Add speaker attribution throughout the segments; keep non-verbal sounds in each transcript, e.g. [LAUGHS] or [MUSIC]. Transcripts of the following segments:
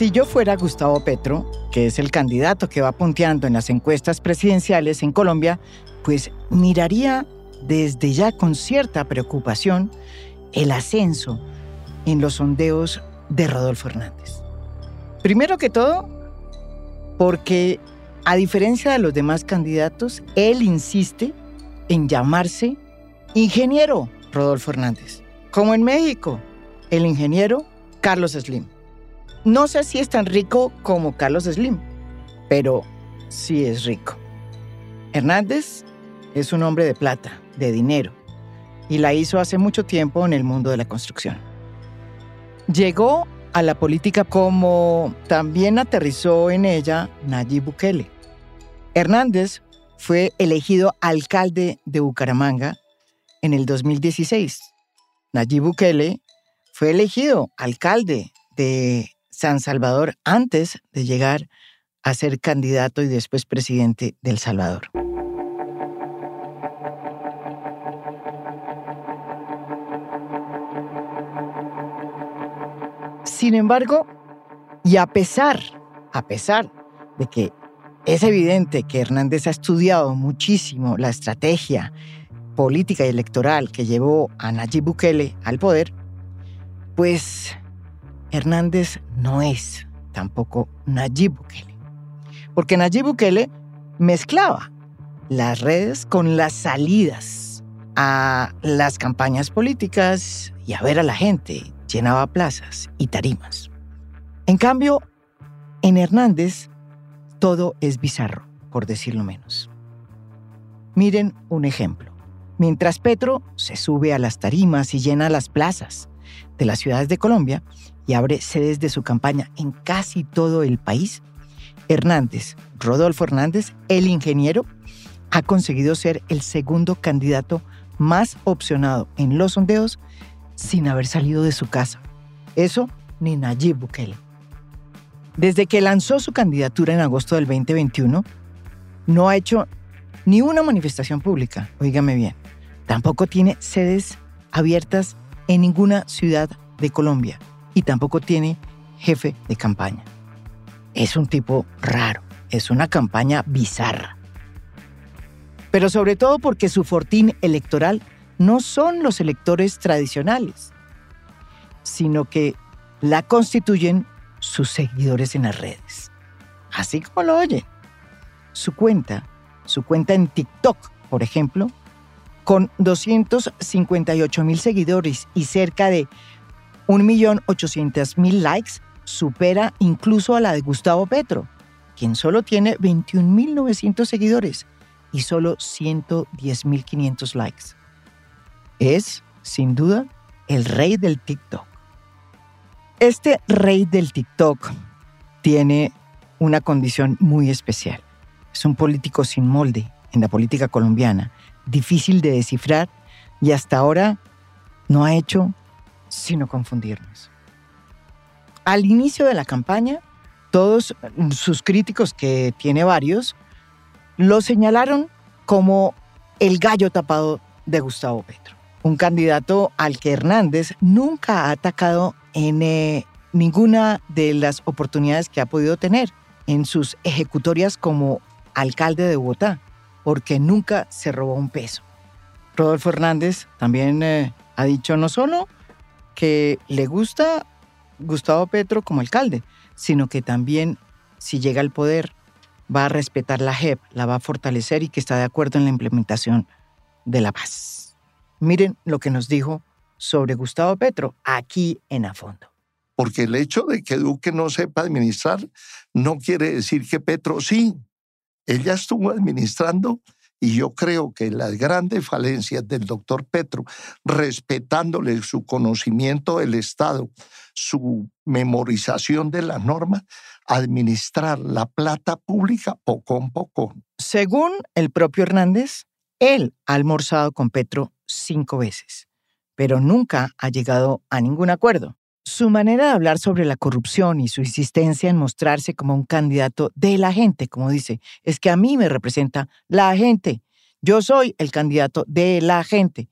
Speaker 1: Si yo fuera Gustavo Petro, que es el candidato que va punteando en las encuestas presidenciales en Colombia, pues miraría desde ya con cierta preocupación el ascenso en los sondeos de Rodolfo Hernández. Primero que todo, porque a diferencia de los demás candidatos, él insiste en llamarse ingeniero Rodolfo Hernández, como en México, el ingeniero Carlos Slim. No sé si es tan rico como Carlos Slim, pero sí es rico. Hernández es un hombre de plata, de dinero, y la hizo hace mucho tiempo en el mundo de la construcción. Llegó a la política como también aterrizó en ella Nayib Bukele. Hernández fue elegido alcalde de Bucaramanga en el 2016. Nayib Bukele fue elegido alcalde de San Salvador antes de llegar a ser candidato y después presidente del Salvador. Sin embargo, y a pesar, a pesar de que es evidente que Hernández ha estudiado muchísimo la estrategia política y electoral que llevó a Nayib Bukele al poder, pues Hernández no es tampoco Nayib Bukele. Porque Nayib Bukele mezclaba las redes con las salidas a las campañas políticas y a ver a la gente, llenaba plazas y tarimas. En cambio, en Hernández todo es bizarro, por decirlo menos. Miren un ejemplo. Mientras Petro se sube a las tarimas y llena las plazas de las ciudades de Colombia y abre sedes de su campaña en casi todo el país, Hernández, Rodolfo Hernández, el ingeniero, ha conseguido ser el segundo candidato más opcionado en los sondeos sin haber salido de su casa. Eso ni Nayib Bukele. Desde que lanzó su candidatura en agosto del 2021, no ha hecho ni una manifestación pública, oígame bien. Tampoco tiene sedes abiertas en ninguna ciudad de Colombia y tampoco tiene jefe de campaña. Es un tipo raro, es una campaña bizarra. Pero sobre todo porque su fortín electoral no son los electores tradicionales, sino que la constituyen sus seguidores en las redes. Así como lo oye. Su cuenta, su cuenta en TikTok, por ejemplo, con 258 mil seguidores y cerca de 1.800.000 likes, supera incluso a la de Gustavo Petro, quien solo tiene 21.900 seguidores y solo 110.500 likes es, sin duda, el rey del TikTok. Este rey del TikTok tiene una condición muy especial. Es un político sin molde en la política colombiana, difícil de descifrar y hasta ahora no ha hecho sino confundirnos. Al inicio de la campaña, todos sus críticos, que tiene varios, lo señalaron como el gallo tapado de Gustavo Petro un candidato al que Hernández nunca ha atacado en eh, ninguna de las oportunidades que ha podido tener en sus ejecutorias como alcalde de Bogotá, porque nunca se robó un peso. Rodolfo Hernández también eh, ha dicho no solo que le gusta Gustavo Petro como alcalde, sino que también si llega al poder va a respetar la JEP, la va a fortalecer y que está de acuerdo en la implementación de la paz. Miren lo que nos dijo sobre Gustavo Petro aquí en A Fondo.
Speaker 2: Porque el hecho de que Duque no sepa administrar no quiere decir que Petro sí. Ella estuvo administrando y yo creo que las grandes falencias del doctor Petro, respetándole su conocimiento del Estado, su memorización de las normas, administrar la plata pública poco a poco.
Speaker 1: Según el propio Hernández, él ha almorzado con Petro cinco veces, pero nunca ha llegado a ningún acuerdo. Su manera de hablar sobre la corrupción y su insistencia en mostrarse como un candidato de la gente, como dice, es que a mí me representa la gente. Yo soy el candidato de la gente.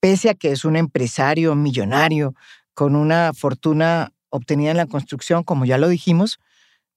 Speaker 1: Pese a que es un empresario millonario con una fortuna obtenida en la construcción, como ya lo dijimos,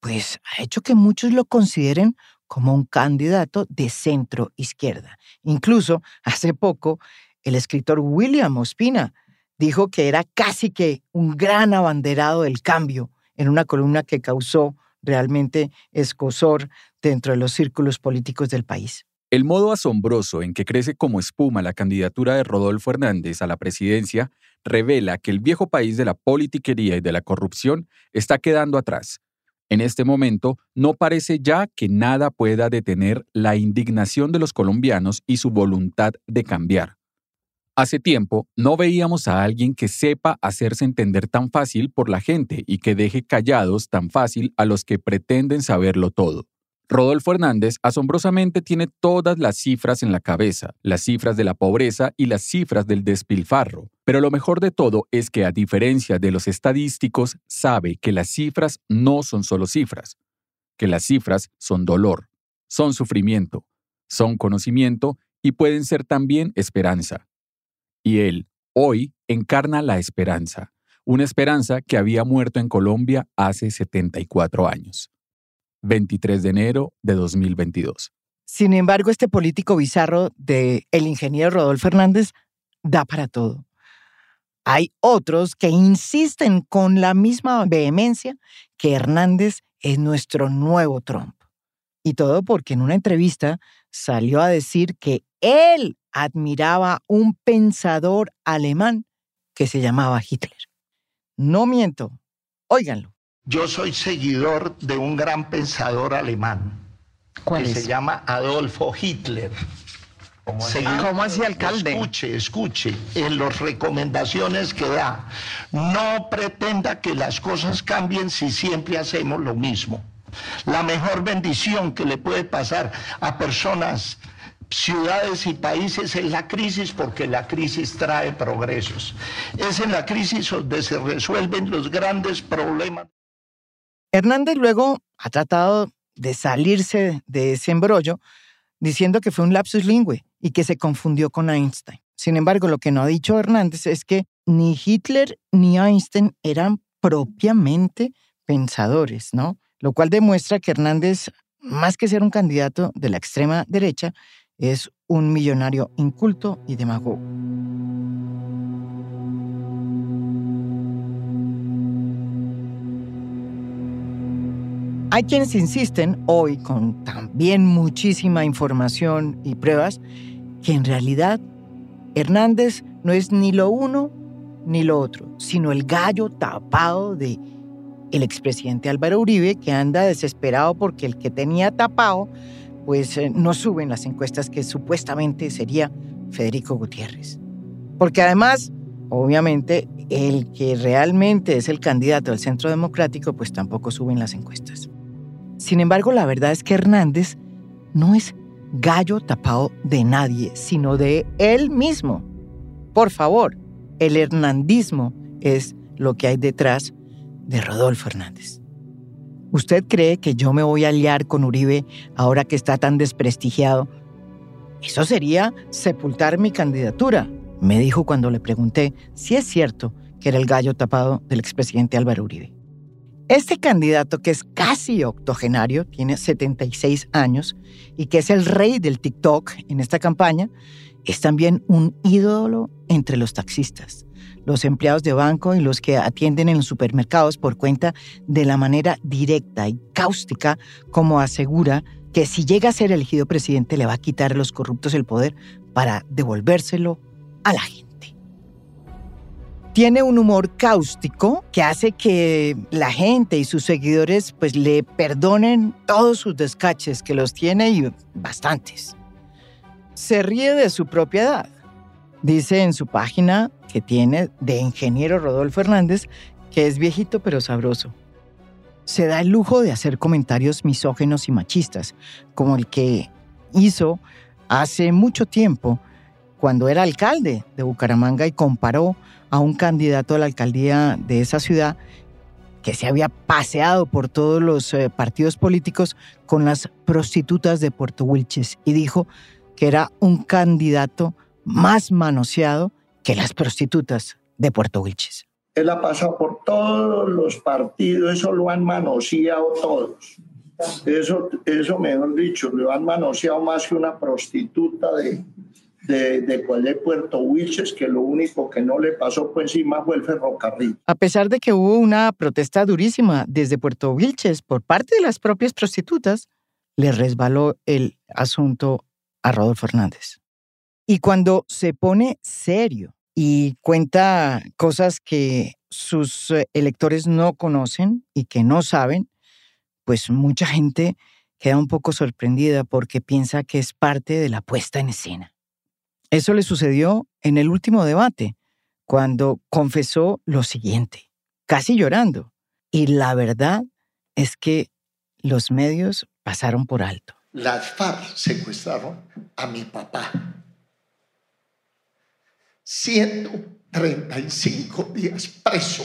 Speaker 1: pues ha hecho que muchos lo consideren como un candidato de centro izquierda. Incluso hace poco el escritor William Ospina dijo que era casi que un gran abanderado del cambio en una columna que causó realmente escosor dentro de los círculos políticos del país.
Speaker 3: El modo asombroso en que crece como espuma la candidatura de Rodolfo Hernández a la presidencia revela que el viejo país de la politiquería y de la corrupción está quedando atrás. En este momento no parece ya que nada pueda detener la indignación de los colombianos y su voluntad de cambiar. Hace tiempo no veíamos a alguien que sepa hacerse entender tan fácil por la gente y que deje callados tan fácil a los que pretenden saberlo todo. Rodolfo Hernández asombrosamente tiene todas las cifras en la cabeza, las cifras de la pobreza y las cifras del despilfarro. Pero lo mejor de todo es que a diferencia de los estadísticos, sabe que las cifras no son solo cifras, que las cifras son dolor, son sufrimiento, son conocimiento y pueden ser también esperanza. Y él, hoy, encarna la esperanza, una esperanza que había muerto en Colombia hace 74 años. 23 de enero de 2022.
Speaker 1: Sin embargo, este político bizarro de el ingeniero Rodolfo Hernández da para todo. Hay otros que insisten con la misma vehemencia que Hernández es nuestro nuevo Trump. Y todo porque en una entrevista salió a decir que él admiraba un pensador alemán que se llamaba Hitler. No miento, óiganlo.
Speaker 2: Yo soy seguidor de un gran pensador alemán que se llama Adolfo Hitler.
Speaker 1: ¿Cómo así, alcalde?
Speaker 2: Escuche, escuche, en las recomendaciones que da, no pretenda que las cosas cambien si siempre hacemos lo mismo. La mejor bendición que le puede pasar a personas ciudades y países en la crisis porque la crisis trae progresos. Es en la crisis donde se resuelven los grandes problemas.
Speaker 1: Hernández luego ha tratado de salirse de ese embrollo diciendo que fue un lapsus lingüe y que se confundió con Einstein. Sin embargo, lo que no ha dicho Hernández es que ni Hitler ni Einstein eran propiamente pensadores, ¿no? Lo cual demuestra que Hernández, más que ser un candidato de la extrema derecha, es un millonario inculto y demagogo. Hay quienes insisten hoy, con también muchísima información y pruebas, que en realidad Hernández no es ni lo uno ni lo otro, sino el gallo tapado de el expresidente Álvaro Uribe, que anda desesperado porque el que tenía tapado pues eh, no suben las encuestas que supuestamente sería Federico Gutiérrez. Porque además, obviamente, el que realmente es el candidato del Centro Democrático, pues tampoco suben las encuestas. Sin embargo, la verdad es que Hernández no es gallo tapado de nadie, sino de él mismo. Por favor, el hernandismo es lo que hay detrás de Rodolfo Hernández. ¿Usted cree que yo me voy a aliar con Uribe ahora que está tan desprestigiado? Eso sería sepultar mi candidatura, me dijo cuando le pregunté si es cierto que era el gallo tapado del expresidente Álvaro Uribe. Este candidato, que es casi octogenario, tiene 76 años y que es el rey del TikTok en esta campaña, es también un ídolo entre los taxistas los empleados de banco y los que atienden en los supermercados por cuenta de la manera directa y cáustica como asegura que si llega a ser elegido presidente le va a quitar a los corruptos el poder para devolvérselo a la gente. Tiene un humor cáustico que hace que la gente y sus seguidores pues le perdonen todos sus descaches que los tiene y bastantes. Se ríe de su propiedad Dice en su página que tiene de ingeniero Rodolfo Hernández que es viejito pero sabroso. Se da el lujo de hacer comentarios misógenos y machistas, como el que hizo hace mucho tiempo cuando era alcalde de Bucaramanga y comparó a un candidato a la alcaldía de esa ciudad que se había paseado por todos los eh, partidos políticos con las prostitutas de Puerto Wilches y dijo que era un candidato más manoseado que las prostitutas de Puerto Wilches.
Speaker 2: Él ha pasado por todos los partidos, eso lo han manoseado todos. Eso, eso mejor dicho, lo han manoseado más que una prostituta de, de, de Puerto Wilches, que lo único que no le pasó por encima fue el ferrocarril.
Speaker 1: A pesar de que hubo una protesta durísima desde Puerto Wilches por parte de las propias prostitutas, le resbaló el asunto a Rodolfo Fernández. Y cuando se pone serio y cuenta cosas que sus eh, electores no conocen y que no saben, pues mucha gente queda un poco sorprendida porque piensa que es parte de la puesta en escena. Eso le sucedió en el último debate, cuando confesó lo siguiente, casi llorando. Y la verdad es que los medios pasaron por alto.
Speaker 2: Las FARC secuestraron a mi papá. 135 días preso.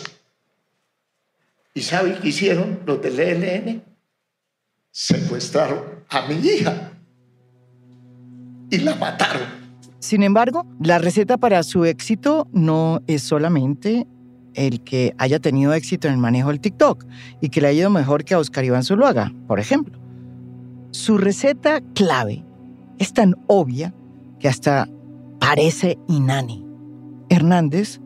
Speaker 2: ¿Y sabe qué hicieron los del ELN? Secuestraron a mi hija y la mataron.
Speaker 1: Sin embargo, la receta para su éxito no es solamente el que haya tenido éxito en el manejo del TikTok y que le haya ido mejor que a Oscar Iván Zuluaga, por ejemplo. Su receta clave es tan obvia que hasta parece inani. Hernández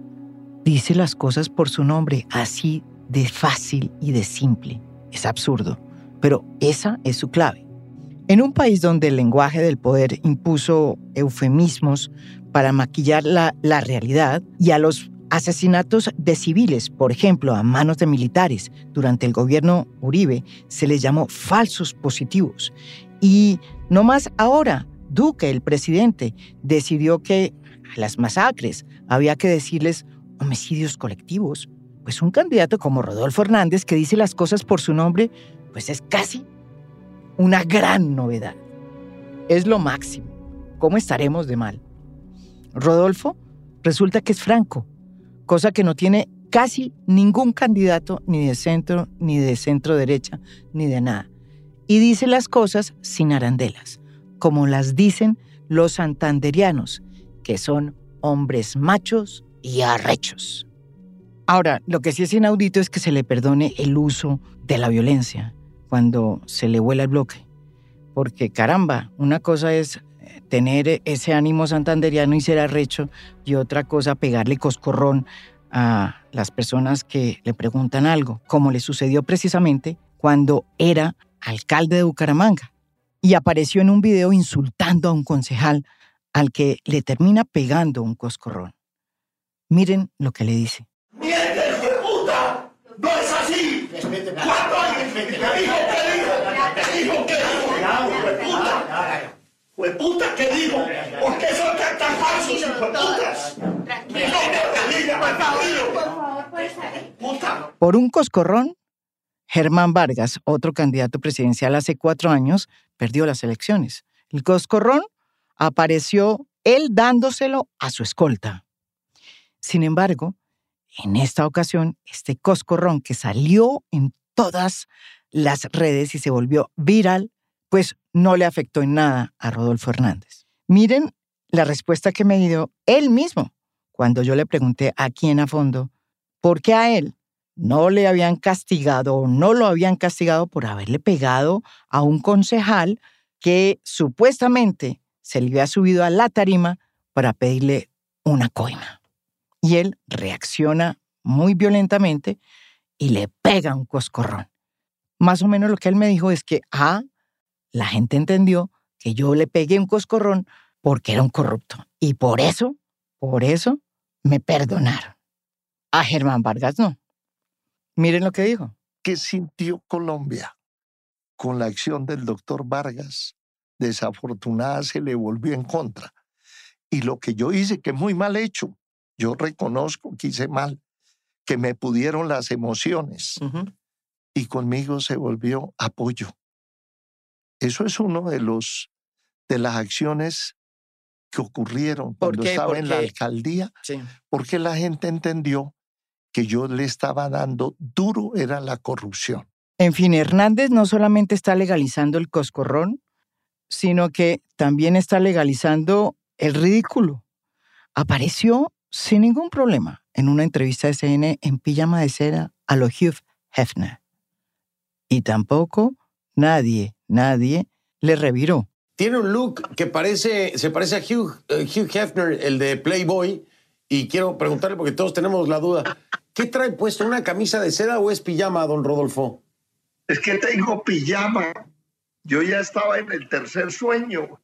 Speaker 1: dice las cosas por su nombre, así de fácil y de simple. Es absurdo, pero esa es su clave. En un país donde el lenguaje del poder impuso eufemismos para maquillar la, realidad y a los asesinatos de civiles, por ejemplo, a manos de militares durante el gobierno Uribe, se les llamó falsos positivos. Y no más ahora, Duque, el presidente, decidió que a las masacres había que decirles homicidios colectivos. Pues un candidato como Rodolfo Hernández, que dice las cosas por su nombre, pues es casi una gran novedad. Es lo máximo. ¿Cómo estaremos de mal? Rodolfo resulta que es franco, cosa que no tiene casi ningún candidato ni de centro, ni de centro derecha, ni de nada. Y dice las cosas sin arandelas, como las dicen los santanderianos, que son hombres machos y arrechos. Ahora, lo que sí es inaudito es que se le perdone el uso de la violencia cuando se le vuela el bloque. Porque caramba, una cosa es eh, tener ese ánimo santanderiano y ser arrecho y otra cosa pegarle coscorrón a las personas que le preguntan algo, como le sucedió precisamente cuando era alcalde de Bucaramanga y apareció en un video insultando a un concejal al que le termina pegando un coscorrón. Miren lo que le dice.
Speaker 2: ¡No es así! ¿Cuándo alguien me dijo qué dijo? ¿Qué dijo qué dijo? ¡Fue puta! ¿Qué dijo? ¿Por qué son tan falsos, putas? Tranquilo, por favor,
Speaker 1: por favor, Por un coscorrón, Germán Vargas, otro candidato presidencial hace cuatro años, perdió las elecciones. El coscorrón apareció él dándoselo a su escolta. Sin embargo, en esta ocasión, este coscorrón que salió en todas las redes y se volvió viral, pues no le afectó en nada a Rodolfo Hernández. Miren la respuesta que me dio él mismo cuando yo le pregunté a quién a fondo por qué a él no le habían castigado o no lo habían castigado por haberle pegado a un concejal que supuestamente se le había subido a la tarima para pedirle una coima y él reacciona muy violentamente y le pega un coscorrón. Más o menos lo que él me dijo es que, ah, la gente entendió que yo le pegué un coscorrón porque era un corrupto. Y por eso, por eso, me perdonaron. A Germán Vargas no. Miren lo que dijo.
Speaker 2: ¿Qué sintió Colombia con la acción del doctor Vargas? Desafortunada se le volvió en contra. Y lo que yo hice, que es muy mal hecho, yo reconozco que hice mal, que me pudieron las emociones y conmigo se volvió apoyo. Eso es uno de los de las acciones que ocurrieron cuando estaba en la alcaldía, porque la gente entendió que yo le estaba dando duro era la corrupción.
Speaker 1: En fin, Hernández no solamente está legalizando el coscorrón, sino que también está legalizando el ridículo. Apareció sin ningún problema en una entrevista de CNN en pijama de seda a lo Hugh Hefner. Y tampoco nadie, nadie le reviró.
Speaker 4: Tiene un look que parece, se parece a Hugh, eh, Hugh Hefner, el de Playboy, y quiero preguntarle, porque todos tenemos la duda, ¿qué trae puesto? ¿Una camisa de seda o es pijama, don Rodolfo?
Speaker 2: Es que tengo pijama. Yo ya estaba en el tercer sueño.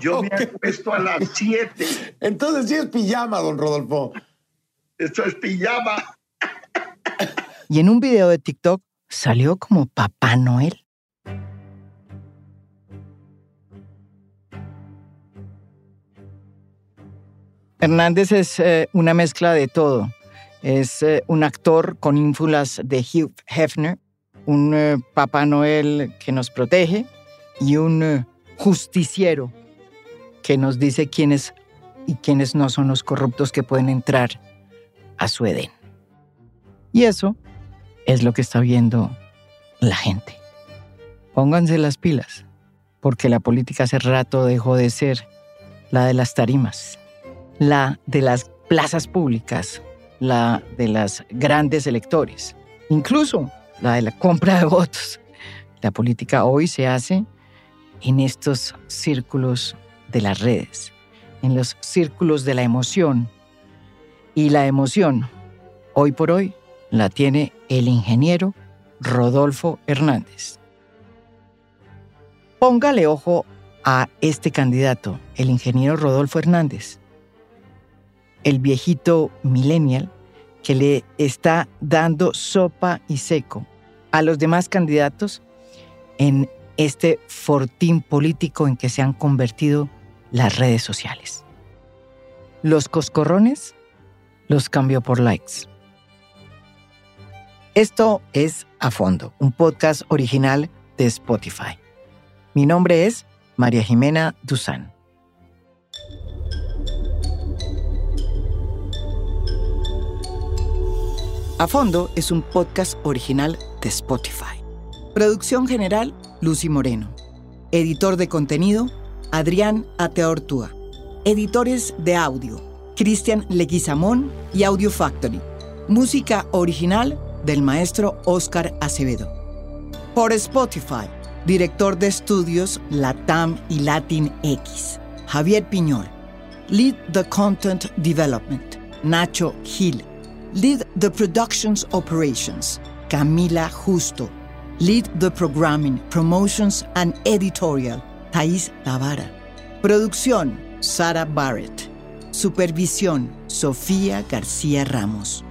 Speaker 2: Yo me [LAUGHS] he puesto a las 7.
Speaker 4: Entonces sí es pijama, don Rodolfo.
Speaker 2: Esto es pijama. [LAUGHS]
Speaker 1: Y en un video de TikTok salió como Papá Noel. Hernández es eh, una mezcla de todo. Es eh, un actor con ínfulas de Hugh Hefner, un eh, Papá Noel que nos protege y un justiciero que nos dice quiénes y quiénes no son los corruptos que pueden entrar a su Edén. Y eso es lo que está viendo la gente. Pónganse las pilas, porque la política hace rato dejó de ser la de las tarimas, la de las plazas públicas, la de las grandes electores, incluso la de la compra de votos. La política hoy se hace en estos círculos de las redes, en los círculos de la emoción. Y la emoción, hoy por hoy, la tiene el ingeniero Rodolfo Hernández. Póngale ojo a este candidato, el ingeniero Rodolfo Hernández, el viejito millennial que le está dando sopa y seco a los demás candidatos en este fortín político en que se han convertido las redes sociales. Los coscorrones los cambió por likes. Esto es A Fondo, un podcast original de Spotify. Mi nombre es María Jimena Duzán. A Fondo es un podcast original de Spotify. Producción general, Lucy Moreno. Editor de contenido, Adrián Ateortúa. Editores de audio, Cristian Leguizamón y Audio Factory. Música original del maestro Oscar Acevedo. Por Spotify, director de estudios Latam y Latin X, Javier Piñol. Lead the Content Development, Nacho Gil. Lead the Productions Operations, Camila Justo. Lead the Programming, Promotions and Editorial, Thais Tavara. Producción, Sara Barrett. Supervisión, Sofía García Ramos.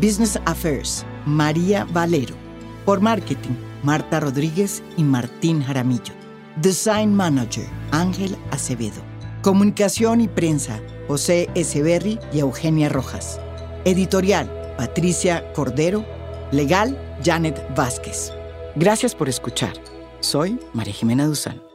Speaker 1: Business Affairs, María Valero. Por Marketing, Marta Rodríguez y Martín Jaramillo. Design Manager, Ángel Acevedo. Comunicación y prensa, José Echeverry y Eugenia Rojas. Editorial, Patricia Cordero. Legal, Janet Vázquez. Gracias por escuchar. Soy María Jimena Duzán.